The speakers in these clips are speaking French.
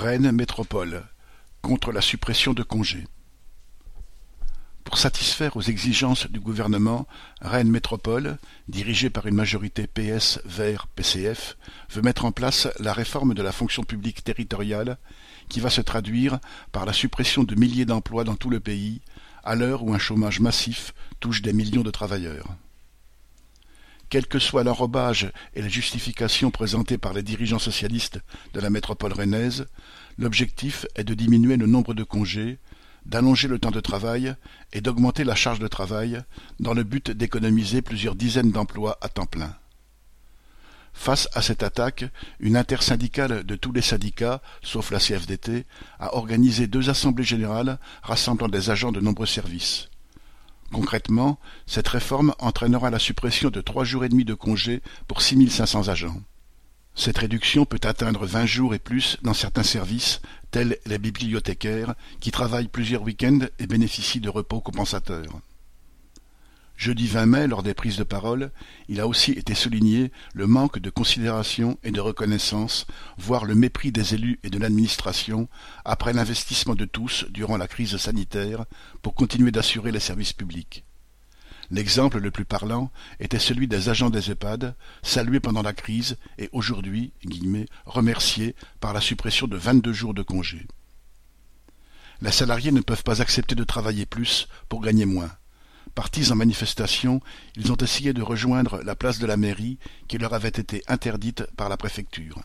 Rennes Métropole, contre la suppression de congés. Pour satisfaire aux exigences du gouvernement, Rennes Métropole, dirigée par une majorité PS Vert PCF, veut mettre en place la réforme de la fonction publique territoriale qui va se traduire par la suppression de milliers d'emplois dans tout le pays, à l'heure où un chômage massif touche des millions de travailleurs. Quel que soit l'enrobage et les justifications présentées par les dirigeants socialistes de la métropole rennaise, l'objectif est de diminuer le nombre de congés, d'allonger le temps de travail et d'augmenter la charge de travail dans le but d'économiser plusieurs dizaines d'emplois à temps plein. Face à cette attaque, une intersyndicale de tous les syndicats, sauf la CFDT, a organisé deux assemblées générales rassemblant des agents de nombreux services. Concrètement, cette réforme entraînera la suppression de trois jours et demi de congés pour six mille cinq cents agents. Cette réduction peut atteindre vingt jours et plus dans certains services, tels les bibliothécaires, qui travaillent plusieurs week-ends et bénéficient de repos compensateurs. Jeudi 20 mai, lors des prises de parole, il a aussi été souligné le manque de considération et de reconnaissance, voire le mépris des élus et de l'administration, après l'investissement de tous durant la crise sanitaire pour continuer d'assurer les services publics. L'exemple le plus parlant était celui des agents des EHPAD, salués pendant la crise et aujourd'hui guillemets, remerciés par la suppression de vingt-deux jours de congé. Les salariés ne peuvent pas accepter de travailler plus pour gagner moins. Partis en manifestation, ils ont essayé de rejoindre la place de la mairie qui leur avait été interdite par la préfecture.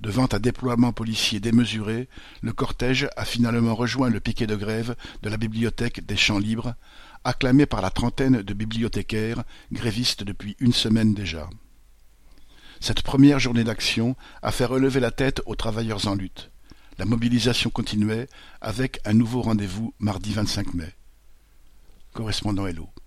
Devant un déploiement policier démesuré, le cortège a finalement rejoint le piquet de grève de la bibliothèque des Champs Libres, acclamé par la trentaine de bibliothécaires grévistes depuis une semaine déjà. Cette première journée d'action a fait relever la tête aux travailleurs en lutte. La mobilisation continuait avec un nouveau rendez-vous mardi 25 mai. Correspondant Hello.